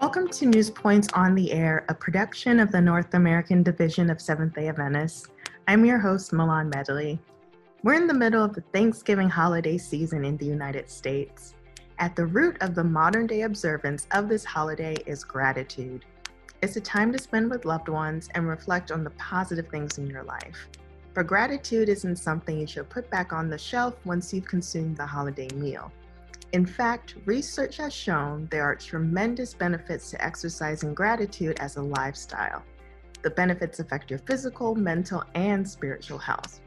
Welcome to News Points on the Air, a production of the North American Division of Seventh day Adventists. I'm your host, Mylon Medley. We're in the middle of the Thanksgiving holiday season in the United States. At the root of the modern day observance of this holiday is gratitude. It's a time to spend with loved ones and reflect on the positive things in your life. But gratitude isn't something you should put back on the shelf once you've consumed the holiday meal. In fact, research has shown there are tremendous benefits to exercising gratitude as a lifestyle. The benefits affect your physical, mental, and spiritual health.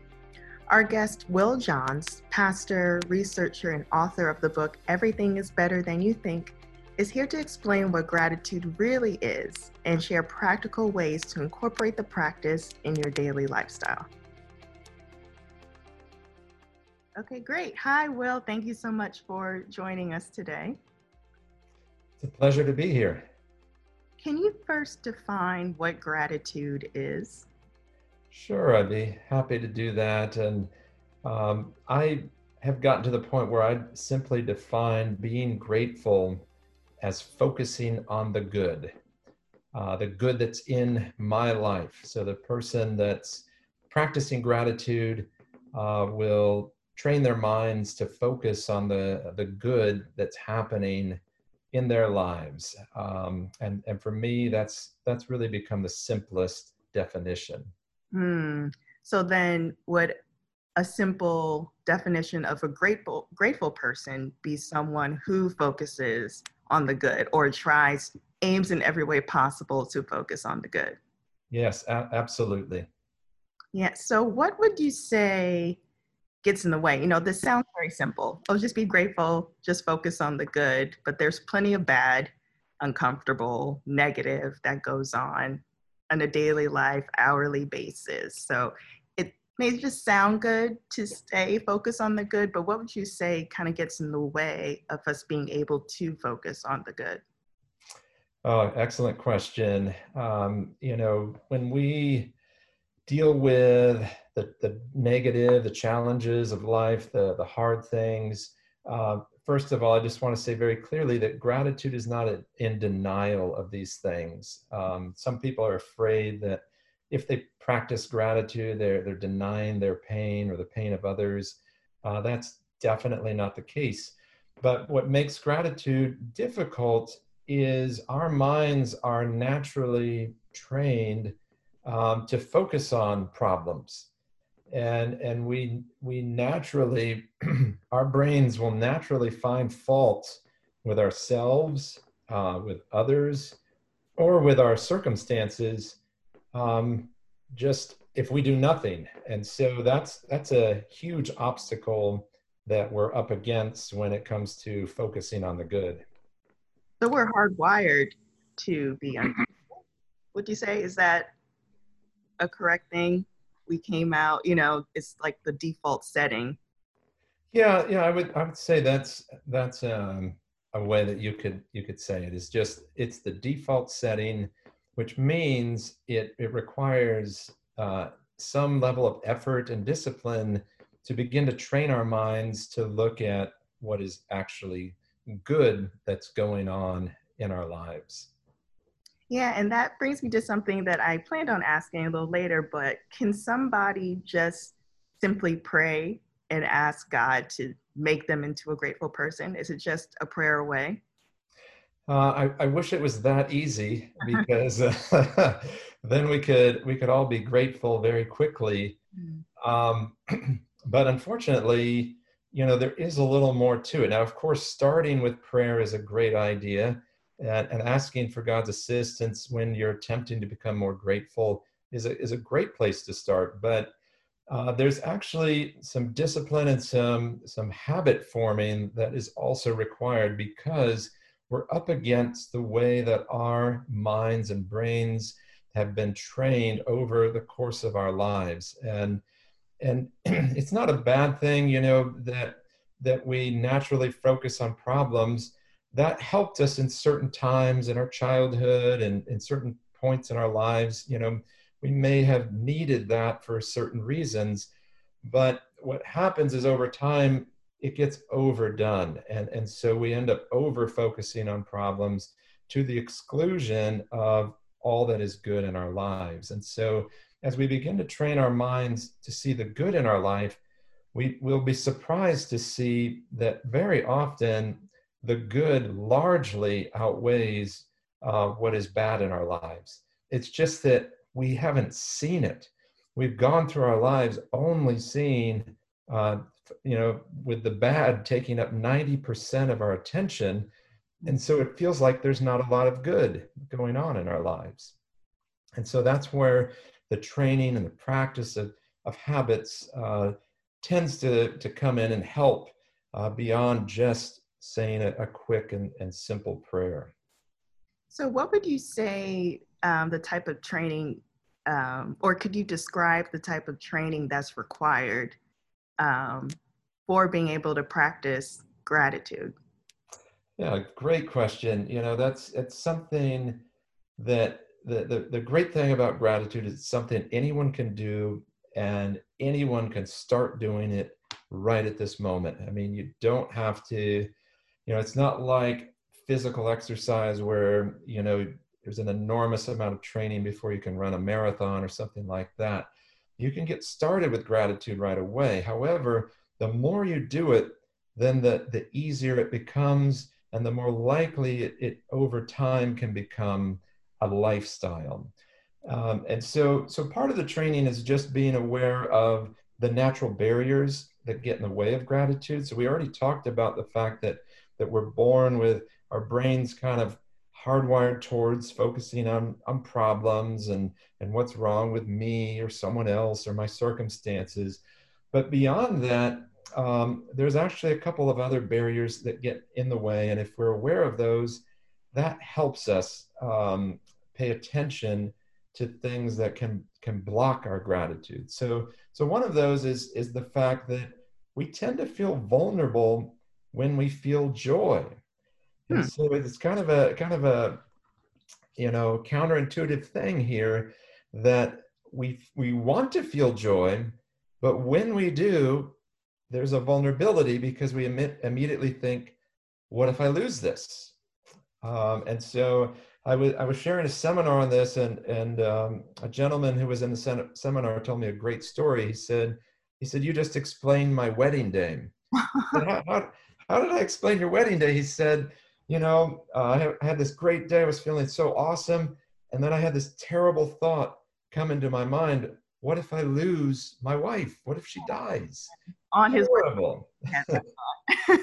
Our guest, Will Johns, pastor, researcher, and author of the book Everything is Better Than You Think, is here to explain what gratitude really is and share practical ways to incorporate the practice in your daily lifestyle. Okay, great. Hi, Will. Thank you so much for joining us today. It's a pleasure to be here. Can you first define what gratitude is? Sure, I'd be happy to do that. And um, I have gotten to the point where I simply define being grateful as focusing on the good, uh, the good that's in my life. So the person that's practicing gratitude uh, will train their minds to focus on the the good that's happening in their lives. Um, and and for me that's that's really become the simplest definition. Hmm. so then would a simple definition of a grateful grateful person be someone who focuses on the good or tries aims in every way possible to focus on the good? Yes a- absolutely. Yeah so what would you say gets in the way. You know, this sounds very simple. Oh, just be grateful, just focus on the good, but there's plenty of bad, uncomfortable, negative that goes on on a daily life, hourly basis. So it may just sound good to stay focused on the good, but what would you say kind of gets in the way of us being able to focus on the good? Oh, excellent question. Um, you know, when we deal with the, the negative, the challenges of life, the, the hard things. Uh, first of all, I just want to say very clearly that gratitude is not in denial of these things. Um, some people are afraid that if they practice gratitude, they're, they're denying their pain or the pain of others. Uh, that's definitely not the case. But what makes gratitude difficult is our minds are naturally trained um, to focus on problems. And and we we naturally our brains will naturally find fault with ourselves uh, with others or with our circumstances um, just if we do nothing. And so that's that's a huge obstacle that we're up against when it comes to focusing on the good. So we're hardwired to be would you say is that a correct thing we came out you know it's like the default setting. Yeah yeah i would i would say that's that's um, a way that you could you could say it. Is just it's the default setting which means it it requires uh, some level of effort and discipline to begin to train our minds to look at what is actually good that's going on in our lives yeah, and that brings me to something that I planned on asking a little later, but can somebody just simply pray and ask God to make them into a grateful person? Is it just a prayer away? Uh, I, I, wish it was that easy because uh, then we could we could all be grateful very quickly. Mm. Um, but unfortunately, you know, there is a little more to it. Now, of course, starting with prayer is a great idea and, and asking for God's assistance when you're attempting to become more grateful is a, is a great place to start. But uh, there's actually some discipline and some some habit forming that is also required because we're up against the way that our minds and brains have been trained over the course of our lives and and it's not a bad thing you know that that we naturally focus on problems that helped us in certain times in our childhood and in certain points in our lives. You know, we may have needed that for certain reasons, but what happens is over time it gets overdone, and and so we end up over focusing on problems to the exclusion of all that is good in our lives. And so, as we begin to train our minds to see the good in our life, we will be surprised to see that very often the good largely outweighs uh, what is bad in our lives. It's just that we haven't seen it. We've gone through our lives only seeing, uh, you know, with the bad taking up 90% of our attention. And so it feels like there's not a lot of good going on in our lives. And so that's where the training and the practice of, of habits uh, tends to, to come in and help uh, beyond just saying a, a quick and, and simple prayer. So, what would you say um, the type of training, um, or could you describe the type of training that's required um, for being able to practice gratitude? Yeah, great question. You know, that's it's something that the, the, the great thing about gratitude is something anyone can do and anyone can start doing it right at this moment. I mean, you don't have to, you know, it's not like physical exercise where, you know, there's an enormous amount of training before you can run a marathon or something like that. You can get started with gratitude right away. However, the more you do it, then the, the easier it becomes and the more likely it, it over time can become a lifestyle. Um, and so, so part of the training is just being aware of the natural barriers that get in the way of gratitude. So we already talked about the fact that that we're born with our brains kind of hardwired towards focusing on on problems and and what's wrong with me or someone else or my circumstances. But beyond that, um, there's actually a couple of other barriers that get in the way, and if we're aware of those, that helps us um, pay attention to things that can can block our gratitude. So so one of those is is the fact that we tend to feel vulnerable when we feel joy. Hmm. And so it's kind of a kind of a you know counterintuitive thing here that we we want to feel joy, but when we do, there's a vulnerability because we immediately think, what if I lose this? Um, and so I was I was sharing a seminar on this, and and um, a gentleman who was in the seminar told me a great story. He said he said you just explained my wedding day. how, how, how, did I explain your wedding day? He said, you know, uh, I had this great day. I was feeling so awesome, and then I had this terrible thought come into my mind. What if I lose my wife? What if she dies? On his horrible. oh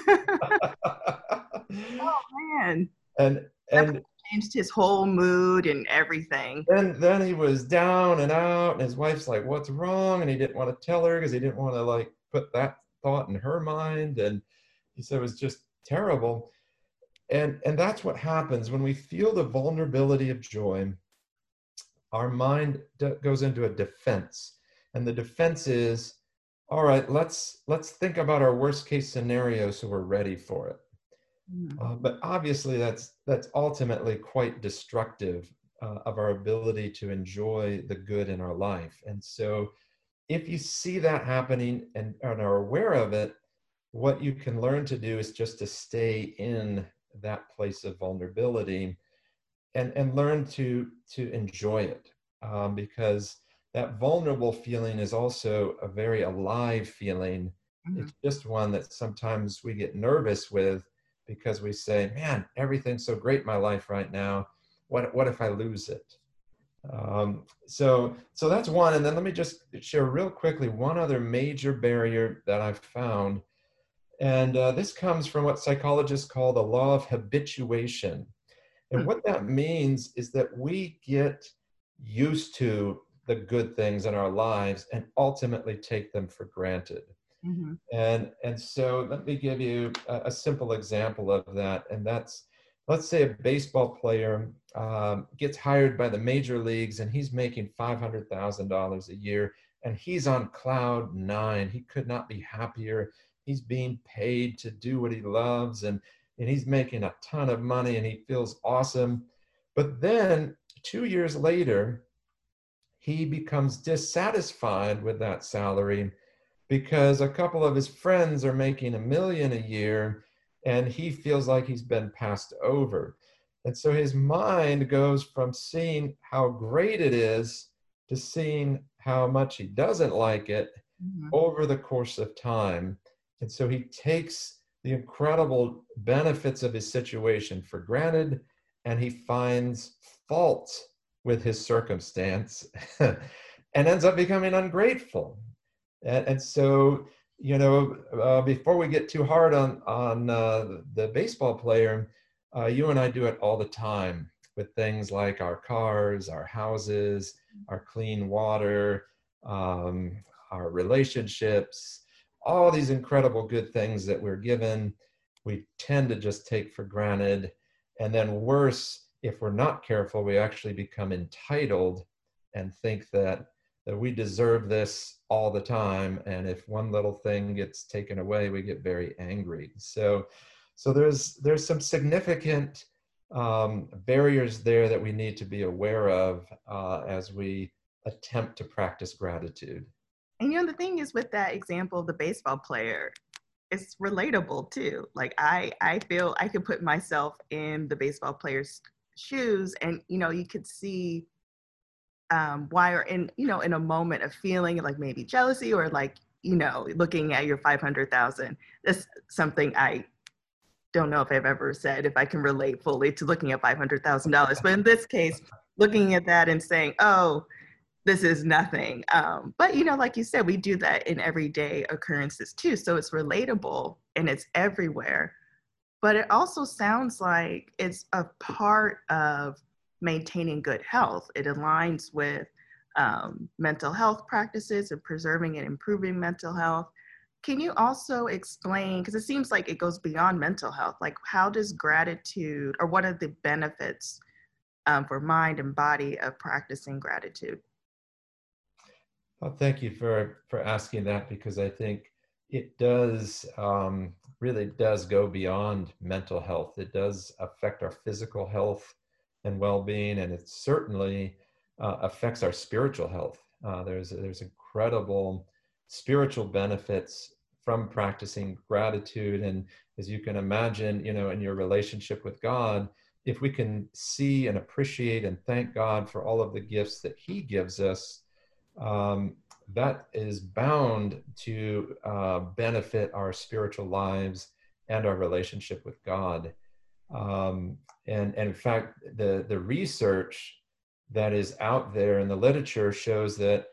man. And and changed his whole mood and everything. Then then he was down and out, and his wife's like, "What's wrong?" And he didn't want to tell her because he didn't want to like put that thought in her mind, and he said it was just terrible. And and that's what happens when we feel the vulnerability of joy. Our mind d- goes into a defense, and the defense is, all right, let's let's think about our worst case scenario so we're ready for it. Mm. Uh, but obviously, that's that's ultimately quite destructive uh, of our ability to enjoy the good in our life. And so, if you see that happening and, and are aware of it, what you can learn to do is just to stay in that place of vulnerability and and learn to to enjoy it um, because that vulnerable feeling is also a very alive feeling mm-hmm. it's just one that sometimes we get nervous with because we say, man, everything's so great in my life right now. What, what if I lose it? Um, so, so that's one. And then let me just share real quickly one other major barrier that I've found. And uh, this comes from what psychologists call the law of habituation. And hmm. what that means is that we get used to the good things in our lives and ultimately take them for granted. Mm-hmm. And and so let me give you a, a, simple example of that, and that's let's say a baseball player um, gets hired by the major leagues and he's making five hundred thousand dollars a year, and he's on cloud nine. He could not be happier. He's being paid to do what he loves, and and he's making a ton of money, and he feels awesome. But then two years later, he becomes dissatisfied with that salary because a couple of his friends are making a million a year and he feels like he's been passed over. And so his mind goes from seeing how great it is to seeing how much he doesn't like it mm-hmm. over the course of time. And so he takes the incredible benefits of his situation for granted and he finds fault with his circumstance and ends up becoming ungrateful. And, and so, you know, uh, before we get too hard on, on uh, the baseball player, uh, you and I do it all the time with things like our cars, our houses, our clean water, um, our relationships, all these incredible good things that we're given, we tend to just take for granted. And then, worse, if we're not careful, we actually become entitled and think that, that we deserve this all the time. And if one little thing gets taken away, we get very angry. So, so there's there's some significant um, barriers there that we need to be aware of uh, as we attempt to practice gratitude. And you know, the thing is with that example of the baseball player, it's relatable too. Like I, I feel I could put myself in the baseball player's shoes, and you know, you could see um, why, or in you know, in a moment of feeling like maybe jealousy or like you know, looking at your five hundred thousand. That's something I don't know if I've ever said if I can relate fully to looking at five hundred thousand dollars, but in this case, looking at that and saying, oh this is nothing. Um, but you know, like you said, we do that in everyday occurrences too. So it's relatable and it's everywhere. But it also sounds like it's a part of maintaining good health. It aligns with um, mental health practices and preserving and improving mental health. Can you also explain, because it seems like it goes beyond mental health, like how does gratitude or what are the benefits um, for mind and body of practicing gratitude? Well, thank you for for asking that because I think it does um, really does go beyond mental health. It does affect our physical health and well-being, and it certainly uh, affects our spiritual health. Uh, there's there's incredible spiritual benefits from practicing gratitude, and as you can imagine, you know, in your relationship with God, if we can see and appreciate and thank God for all of the gifts that He gives us um, that is bound to uh, benefit our spiritual lives and our relationship with God. Um, and, and in fact, the, the research that is out there in the literature shows that,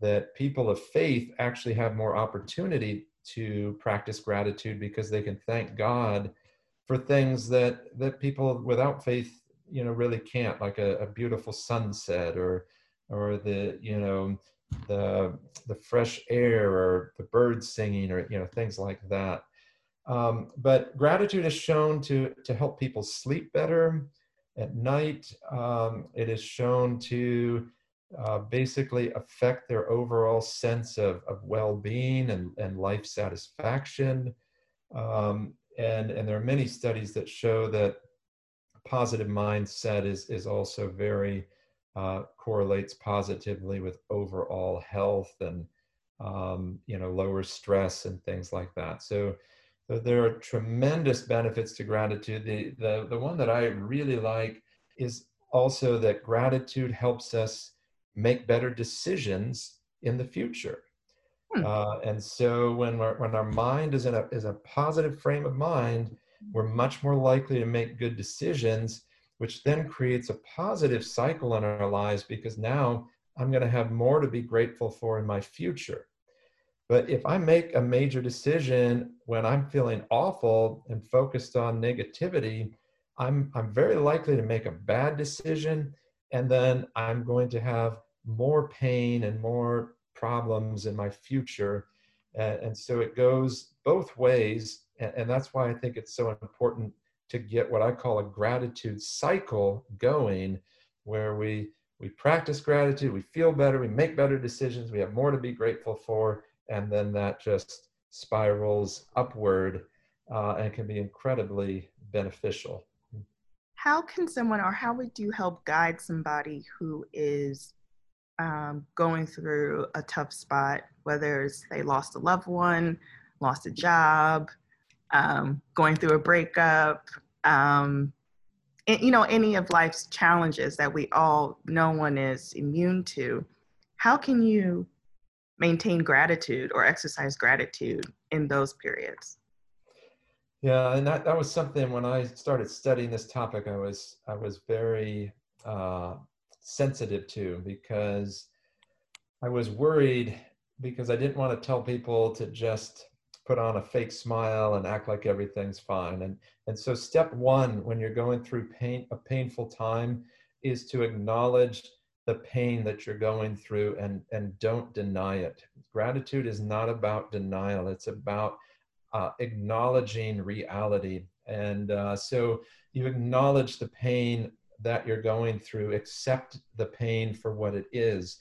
that people of faith actually have more opportunity to practice gratitude because they can thank God for things that, that people without faith you know really can't like a, a beautiful sunset or or the you know the the fresh air or the birds singing or you know things like that. Um, but gratitude is shown to to help people sleep better at night. Um, it is shown to uh, basically affect their overall sense of, of well-being and, and life satisfaction. Um, and and there are many studies that show that positive mindset is is also very uh, correlates positively with overall health and um, you know lower stress and things like that. So, so there are tremendous benefits to gratitude. The, the the one that I really like is also that gratitude helps us make better decisions in the future. Hmm. Uh, and so when our, when our mind is in a is a positive frame of mind, we're much more likely to make good decisions which then creates a positive cycle in our lives because now I'm going to have more to be grateful for in my future. But if I make a major decision when I'm feeling awful and focused on negativity, I'm, I'm very likely to make a bad decision. And then I'm going to have more pain and more problems in my future. And, and so it goes both ways. And, and that's why I think it's so important to get what I call a gratitude cycle going where we we practice gratitude, we feel better, we make better decisions, we have more to be grateful for, and then that just spirals upward uh, and can be incredibly beneficial. How can someone, or how would you help guide somebody who is um, going through a tough spot, whether it's they lost a loved one, lost a job, um, going through a breakup, um, you know, any of life's challenges that we all, no one is immune to, how can you maintain gratitude or exercise gratitude in those periods? Yeah, and that, that was something when I started studying this topic, I was I was very uh, sensitive to because I was worried because I didn't want to tell people to just put on a fake smile and act like everything's fine. And and so step one when you're going through pain a painful time is to acknowledge the pain that you're going through and and don't deny it. Gratitude is not about denial. It's about uh, acknowledging reality. And uh, so you acknowledge the pain that you're going through, accept the pain for what it is.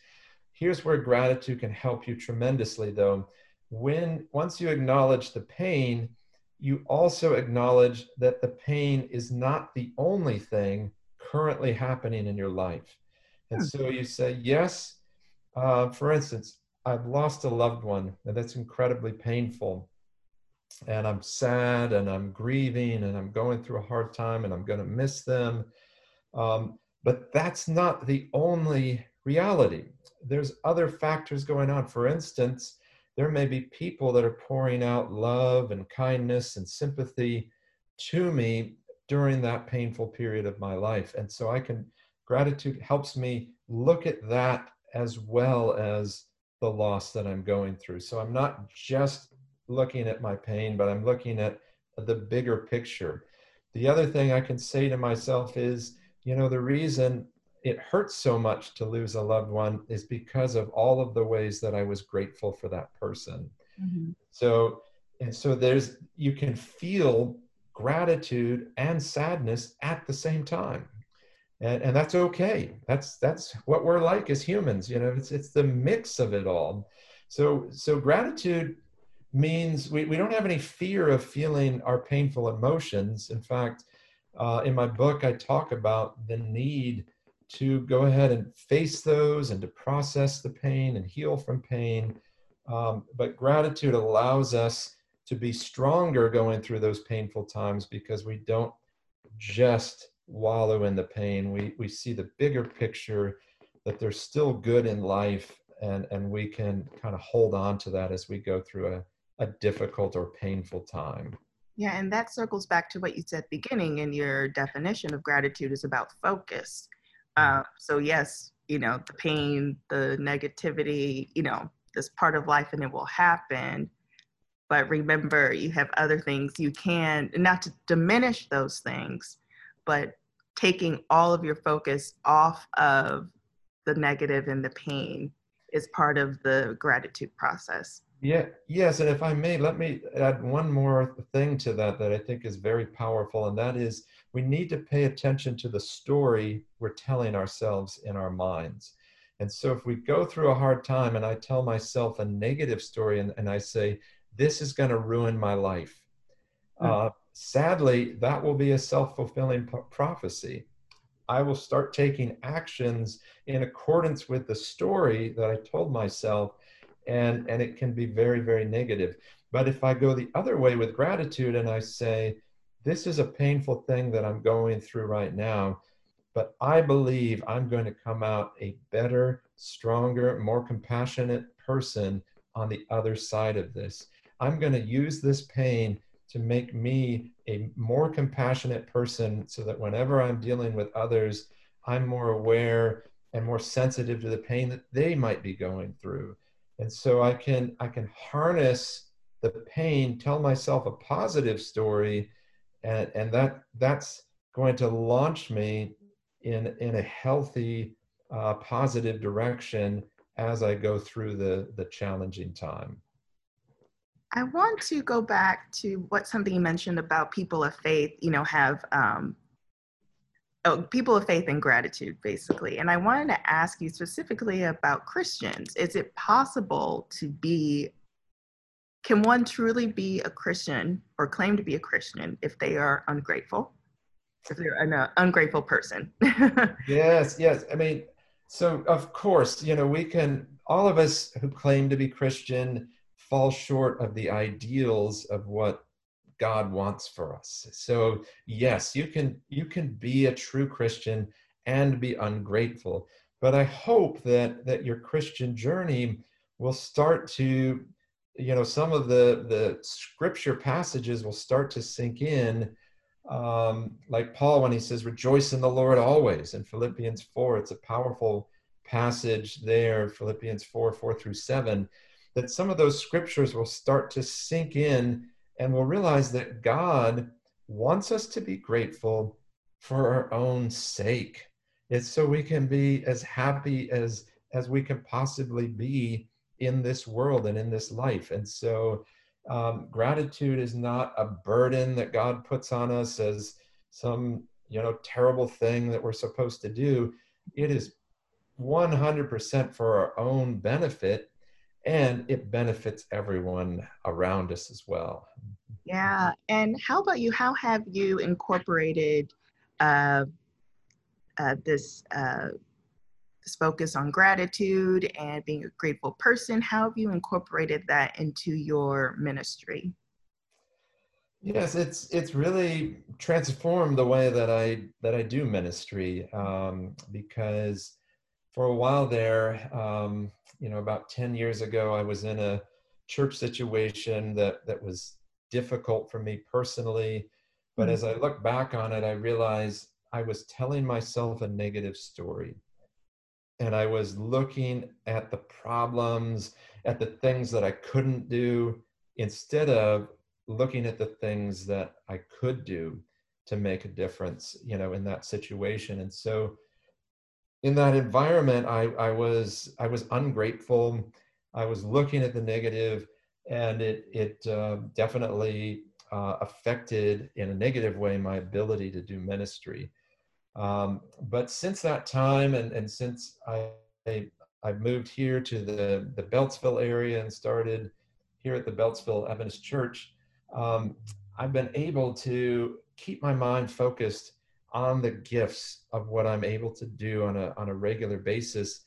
Here's where gratitude can help you tremendously, though when once you acknowledge the pain, you also acknowledge that the pain is not the only thing currently happening in your life. And hmm. so you say, yes, uh, for instance, I've lost a loved one, and that's incredibly painful. And I'm sad and I'm grieving and I'm going through a hard time and I'm going to miss them. Um, but that's not the only reality. There's other factors going on. For instance, there may be people that are pouring out love and kindness and sympathy to me during that painful period of my life. And so I can, gratitude helps me look at that as well as the loss that I'm going through. So I'm not just looking at my pain, but I'm looking at the bigger picture. The other thing I can say to myself is, you know, the reason it hurts so much to lose a loved one is because of all of the ways that I was grateful for that person. Mm-hmm. So, and so there's, you can feel gratitude and sadness at the same time. And, and that's okay. That's, that's what we're like as humans. You know, it's, it's the mix of it all. So, so gratitude means we, we don't have any fear of feeling our painful emotions. In fact, uh, in my book, I talk about the need to go ahead and face those and to process the pain and heal from pain. Um, but gratitude allows us to be stronger going through those painful times because we don't just wallow in the pain. We, we see the bigger picture that there's still good in life and, and we can kind of hold on to that as we go through a, a difficult or painful time. Yeah, and that circles back to what you said beginning in your definition of gratitude is about focus. Uh, so yes, you know, the pain, the negativity, you know, this part of life and it will happen. But remember, you have other things you can, not to diminish those things, but taking all of your focus off of the negative and the pain is part of the gratitude process. Yeah, yes, and if I may, let me add one more thing to that that I think is very powerful, and that is we need to pay attention to the story we're telling ourselves in our minds. And so if we go through a hard time and I tell myself a negative story and, and I say, this is going to ruin my life, mm-hmm. uh, sadly, that will be a self fulfilling prophecy. I will start taking actions in accordance with the story that I told myself and and it can be very very negative. But if i go the other way with gratitude and i say this is a painful thing that i'm going through right now but i believe i'm going to come out a better stronger more compassionate person on the other side of this. I'm going to use this pain to make me a more compassionate person so that whenever i'm dealing with others i'm more aware and more sensitive to the pain that they might be going through and so i can i can harness the pain tell myself a positive story and and that that's going to launch me in in a healthy uh, positive direction as i go through the the challenging time. I want to go back to what something you mentioned about people of faith you know have um, oh, people of faith and gratitude, basically. And I wanted to ask you specifically about Christians. Is it possible to be, can one truly be a Christian or claim to be a Christian if they are ungrateful? If they're an uh, ungrateful person? yes, yes. I mean, so of course, you know, we can, all of us who claim to be Christian fall short of the ideals of what God wants for us. So yes, you can you can be a true Christian and be ungrateful. But I hope that that your Christian journey will start to, you know, some of the the scripture passages will start to sink in. Um, like Paul when he says, "Rejoice in the Lord always." In Philippians four, it's a powerful passage there, Philippians four four through seven. That some of those scriptures will start to sink in, and we'll realize that God wants us to be grateful for our own sake it's so we can be as happy as as we can possibly be in this world and in this life. And so um, gratitude is not a burden that God puts on us as some you know terrible thing that we're supposed to do. It is 100% for our own benefit and it benefits everyone around us as well. Yeah. And how about you? How have you incorporated uh, uh, this uh, this focus on gratitude and being a grateful person. How have you incorporated that into your ministry? Yes, it's it's really transformed the way that I that I do ministry um, because for a while there, um, you know, about ten years ago, I was in a church situation that that was difficult for me personally. But mm-hmm. as I look back on it, I realized I was telling myself a negative story. And I was looking at the problems, at the things that I couldn't do, instead of looking at the things that I could do to make a difference, you know, in that situation. And so in that environment, I, I was I was ungrateful. I was looking at the negative, and it it uh, definitely uh, affected in a negative way my ability to do ministry. Um, but since that time, and, and since I, I, I moved here to the, the Beltsville area and started here at the Beltsville Adventist Church, um, I've been able to keep my mind focused on the gifts of what I'm able to do on a, on a regular basis.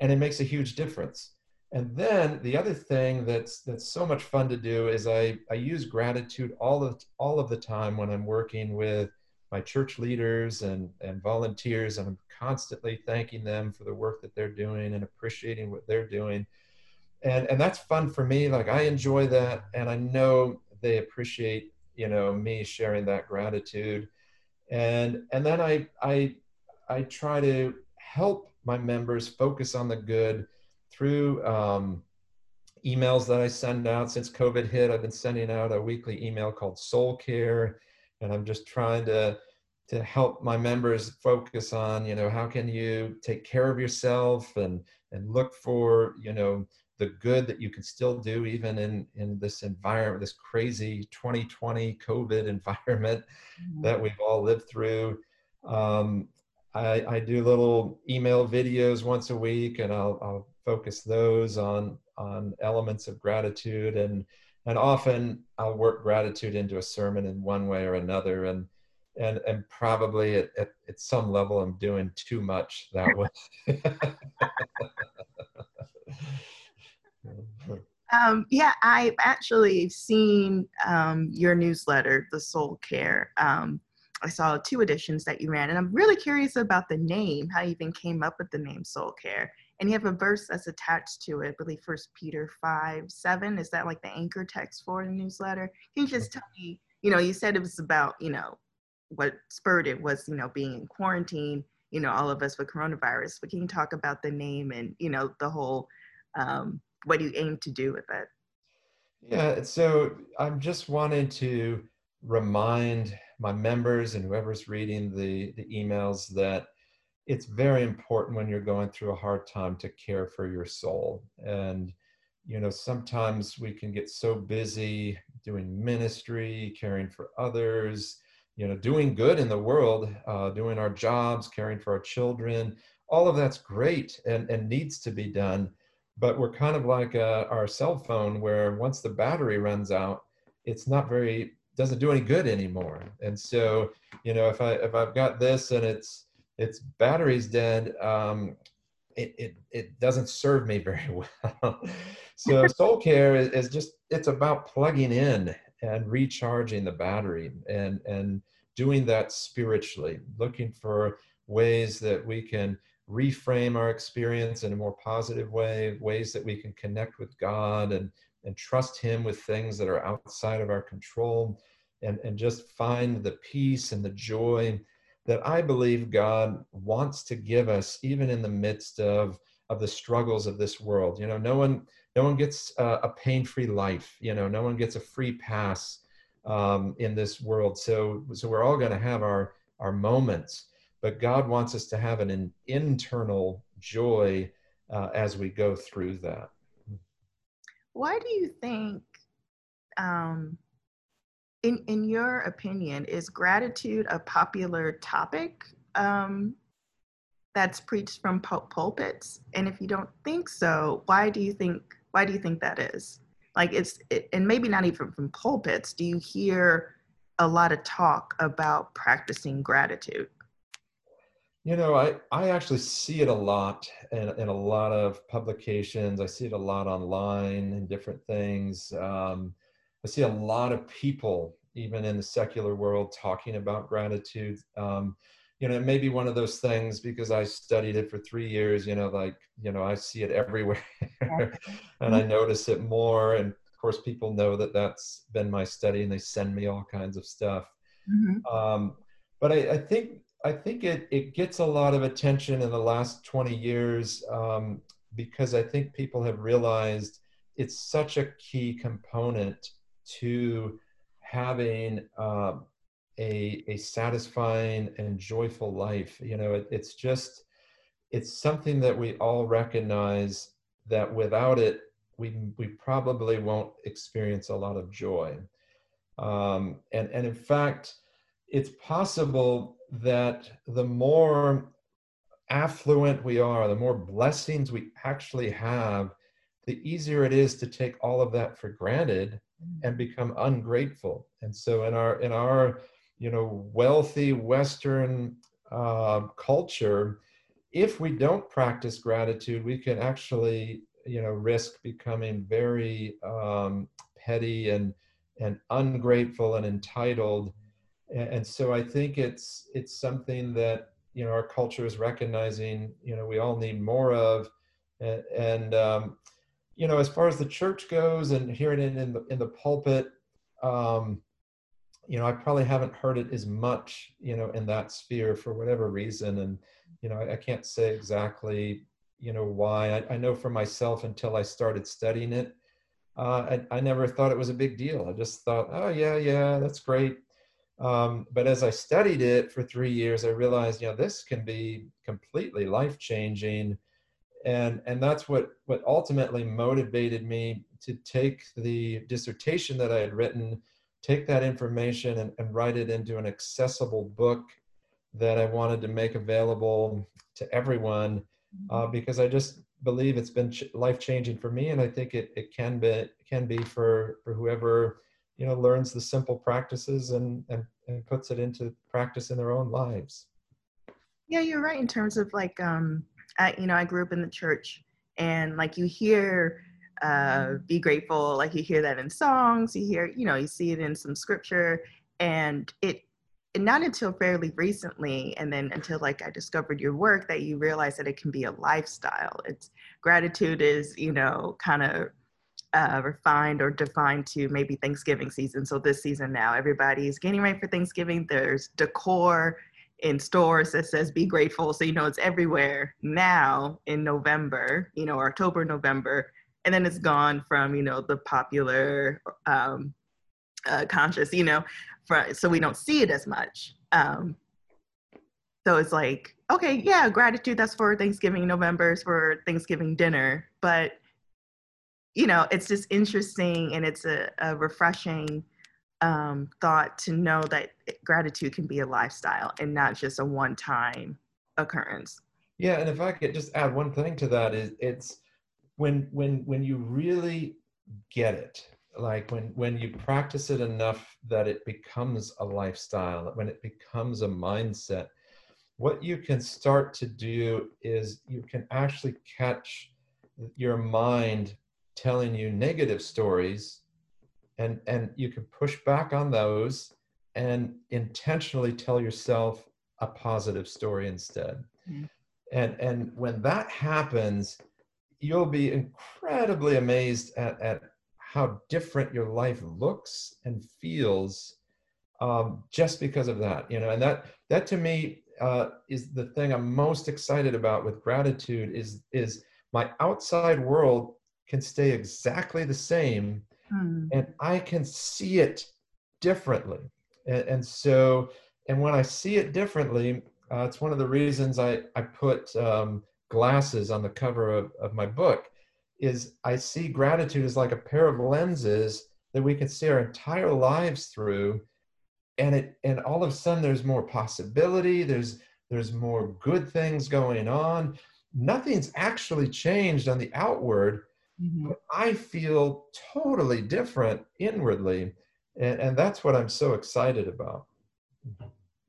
And it makes a huge difference. And then the other thing that's that's so much fun to do is I, I use gratitude all of all of the time when I'm working with my church leaders and, and volunteers, and I'm constantly thanking them for the work that they're doing and appreciating what they're doing. And, and that's fun for me. Like I enjoy that. And I know they appreciate, you know, me sharing that gratitude. And, and then I, I, I try to help my members focus on the good through um, emails that I send out. Since COVID hit, I've been sending out a weekly email called Soul Care and i'm just trying to to help my members focus on you know how can you take care of yourself and and look for you know the good that you can still do even in in this environment this crazy 2020 covid environment mm-hmm. that we've all lived through um, I, I do little email videos once a week and I'll, I'll focus those on on elements of gratitude and and often I'll work gratitude into a sermon in one way or another, and and and probably at, at, at some level I'm doing too much that way. um, yeah, I've actually seen um, your newsletter, The Soul Care. Um, I saw two editions that you ran, and I'm really curious about the name, how you even came up with the name Soul Care and you have a verse that's attached to it. I believe First Peter five seven. Is that like the anchor text for the newsletter? Can you just tell me? You know, you said it was about you know what spurred it was you know being in quarantine. You know, all of us with coronavirus. But can you talk about the name and you know the whole um, what do you aim to do with it? Yeah. So I'm just wanting to remind my members and whoever's reading the the emails that it's very important when you're going through a hard time to care for your soul. And, you know, sometimes we can get so busy doing ministry, caring for others, you know, doing good in the world, uh, doing our jobs, caring for our children. All of that's great and, and needs to be done. But we're kind of like uh, our cell phone, where once the battery runs out, it's not very doesn't do any good anymore. And so, you know, if I if I've got this and it's its battery's dead, um, it, it, it doesn't serve me very well. so soul care is, is, just, it's about plugging in and recharging the battery and and doing that spiritually looking for ways that we can reframe our experience in a more positive way ways that we can connect with god and and trust him with things that are outside of our control and and just find the peace and the joy that i believe god wants to give us even in the midst of of the struggles of this world. You know no one no one gets a, a pain-free life you know no one gets a free pass um, in this world. So so we're all going to have our our moments but god wants us to have an, an internal joy uh, as we go through that why do you think um, in in your opinion is gratitude a popular topic um, that's preached from pul- pulpits and if you don't think so why do you think why do you think that is? Like it's, it, and maybe not even from pulpits, do you hear a lot of talk about practicing gratitude? You know, I, I actually see it a lot in, in a lot of publications. I see it a lot online and different things. Um, I see a lot of people, even in the secular world, talking about gratitude. Um, you know, it may be one of those things because I studied it for three years, you know, like, you know, I see it everywhere and I mm-hmm. notice it more. And of course, people know that that's been my study and they send me all kinds of stuff. Mm-hmm. Um, but I, I, think, I think it, it gets a lot of attention in the last 20 years um, because I think people have realized it's such a key component to having uh, a, a satisfying and joyful life. You know, it, it's just, it's something that we all recognize that without it, we, we probably won't experience a lot of joy. Um, and, and in fact, it's possible that the more affluent we are, the more blessings we actually have, the easier it is to take all of that for granted and become ungrateful. And so in our in our you know wealthy western uh, culture if we don't practice gratitude we can actually you know risk becoming very um, petty and and ungrateful and entitled and, so i think it's it's something that you know our culture is recognizing you know we all need more of and, and um, you know as far as the church goes and hearing it in the in the pulpit um, you know, I probably haven't heard it as much, you know, in that sphere for whatever reason. And, you know, I, I can't say exactly, you know, why. I, I, know for myself until I started studying it, uh, I, I, never thought it was a big deal. I just thought, oh, yeah, yeah, that's great. Um, but as I studied it for three years, I realized, you know, this can be completely life changing. And, and that's what, what ultimately motivated me to take the dissertation that I had written take that information and, and write it into an accessible book that I wanted to make available to everyone uh, mm-hmm. because I just believe it's been ch- life changing for me, and I think it, it can be can be for for whoever you know learns the simple practices and and, and puts it into practice in their own lives. Yeah, you're right in terms of like um, I, you know I grew up in the church, and like you hear uh, be grateful. Like you hear that in songs, you hear, you know, you see it in some scripture, and it, and not until fairly recently, and then until like I discovered your work, that you realize that it can be a lifestyle. It's gratitude is, you know, kind of uh, refined or defined to maybe Thanksgiving season. So this season now, everybody's getting ready for Thanksgiving. There's decor in stores that says be grateful. So, you know, it's everywhere now in November, you know, October, November and then it's gone from you know the popular um, uh, conscious you know for, so we don't see it as much um, so it's like okay yeah gratitude that's for thanksgiving November's for thanksgiving dinner but you know it's just interesting and it's a, a refreshing um, thought to know that gratitude can be a lifestyle and not just a one-time occurrence. Yeah and if i could just add one thing to that is it's when when when you really get it like when when you practice it enough that it becomes a lifestyle when it becomes a mindset what you can start to do is you can actually catch your mind telling you negative stories and and you can push back on those and intentionally tell yourself a positive story instead mm-hmm. and and when that happens you'll be incredibly amazed at, at how different your life looks and feels um, just because of that you know and that that to me uh, is the thing i'm most excited about with gratitude is is my outside world can stay exactly the same hmm. and i can see it differently and, and, so and when i see it differently uh, it's one of the reasons i i put um, glasses on the cover of, of my book is i see gratitude as like a pair of lenses that we can see our entire lives through and it and all of a sudden there's more possibility there's there's more good things going on nothing's actually changed on the outward mm-hmm. but i feel totally different inwardly and, and that's what i'm so excited about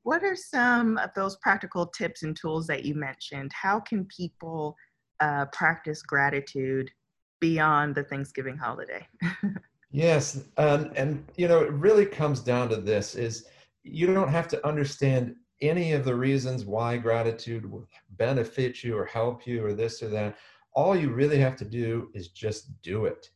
what are some of those practical tips and tools that you mentioned how can people uh, practice gratitude beyond the thanksgiving holiday Yes, and and you know it really comes down to this: is you don't have to understand any of the reasons why gratitude will benefit you or help you or this or that. All you really have to do is just do it.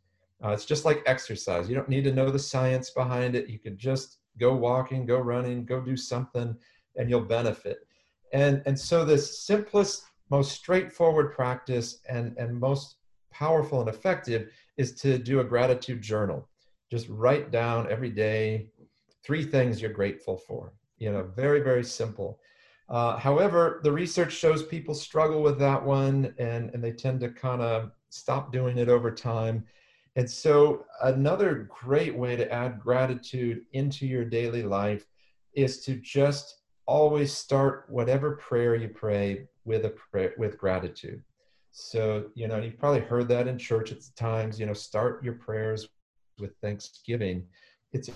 Uh, it's just like exercise. You don't need to know the science behind it. You can just go walking, go running, go do something, and you'll benefit. And and so this simplest, most straightforward practice and and most powerful and effective is to do a gratitude journal just write down every day three things you're grateful for you know very very simple uh, however the research shows people struggle with that one and and they tend to kind of stop doing it over time. And so another great way to add gratitude into your daily life is to just always start whatever prayer you pray with a prayer with gratitude. So you know you've probably heard that in church at times you know start your prayers with Thanksgiving, it's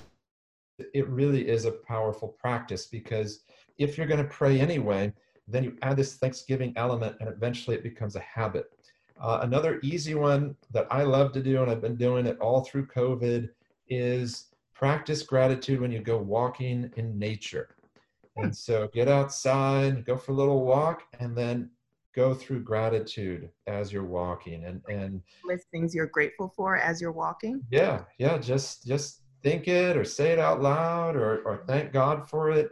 it really is a powerful practice because if you're going to pray anyway, then you add this Thanksgiving element and eventually it becomes a habit. Uh, another easy one that I love to do, and I've been doing it all through COVID, is practice gratitude when you go walking in nature. And so get outside, go for a little walk, and then go through gratitude as you're walking and and list things you're grateful for as you're walking yeah yeah just just think it or say it out loud or or thank god for it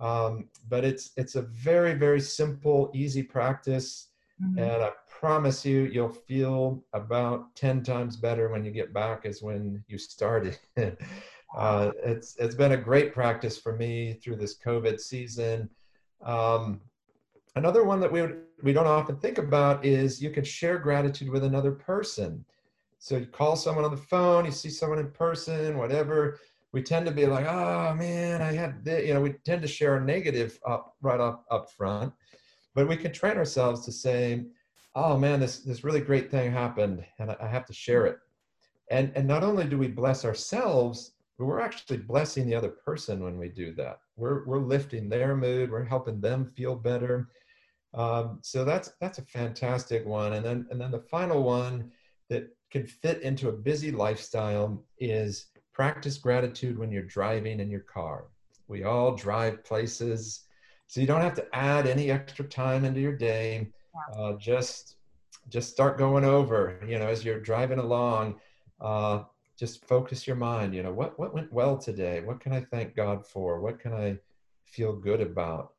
um, but it's it's a very very simple easy practice mm-hmm. and i promise you you'll feel about 10 times better when you get back as when you started uh, it's it's been a great practice for me through this covid season um, Another one that we, we don't often think about is you can share gratitude with another person. So you call someone on the phone, you see someone in person, whatever. We tend to be like, oh man, I had this. You know, we tend to share a negative up right up up front. But we can train ourselves to say, oh man, this this really great thing happened, and I, I have to share it. And and not only do we bless ourselves, but we're actually blessing the other person when we do that. We're we're lifting their mood, we're helping them feel better um, so that's that's a fantastic one. And then and then the final one that can fit into a busy lifestyle is practice gratitude when you're driving in your car. We all drive places, so you don't have to add any extra time into your day. Uh, just just start going over. You know, as you're driving along, uh, just focus your mind. You know, what what went well today? What can I thank God for? What can I feel good about?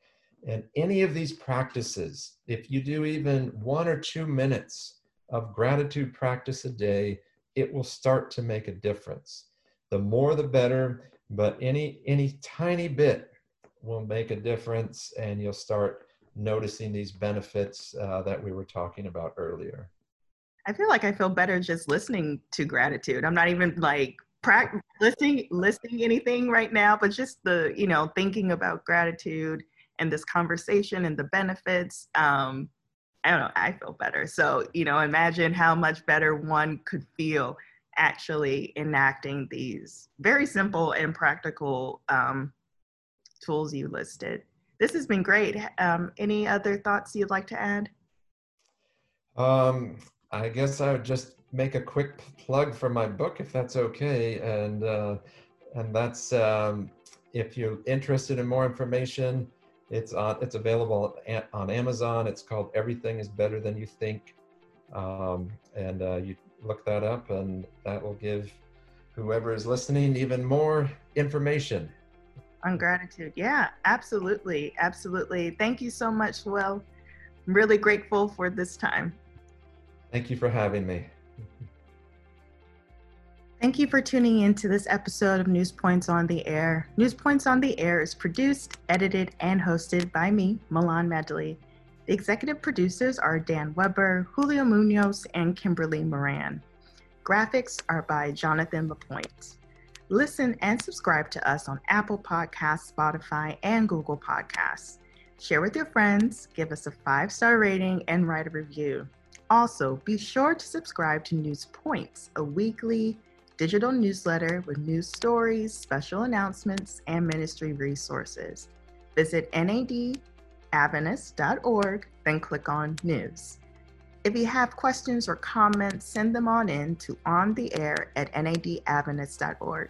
And any of these practices, if you do even one or two minutes of gratitude practice a day, it will start to make a difference. The more the better, but any any tiny bit will make a difference and you'll start noticing these benefits uh, that we were talking about earlier. I feel like I feel better just listening to gratitude. I'm not even like practicing listening listening anything right now, but just the, you know, thinking about gratitude and this conversation and the benefits um, i don't know i feel better so you know imagine how much better one could feel actually enacting these very simple and practical um, tools you listed this has been great um, any other thoughts you'd like to add um, i guess i would just make a quick plug for my book, if that's okay. And uh, and that's um, if you're interested in more information, it's on it's available on Amazon. It's called Everything Is Better Than You Think, um, and uh, you look that up, and that will give whoever is listening even more information on gratitude. Yeah, absolutely. Absolutely. Thank you so much, Will. I'm really grateful for this time. Thank you for having me. Thank you for tuning in to this episode of News Points on the Air. News Points on the Air is produced, edited, and hosted by me, Mylon Medley. The executive producers are Dan Weber, Julio Munoz, and Kimberly Maran. Graphics are by Jonathan LaPointe. Listen and subscribe to us on Apple Podcasts, Spotify, and Google Podcasts. Share with your friends, give us a five star rating, and write a review. Also, be sure to subscribe to News Points, a weekly digital newsletter with news stories, special announcements, and ministry resources. Visit nadadventist.org, then click on News. If you have questions or comments, send them on in to ontheair at nadadventist.org.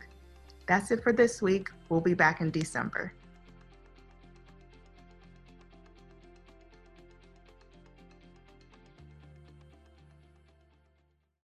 That's it for this week. We'll be back in December.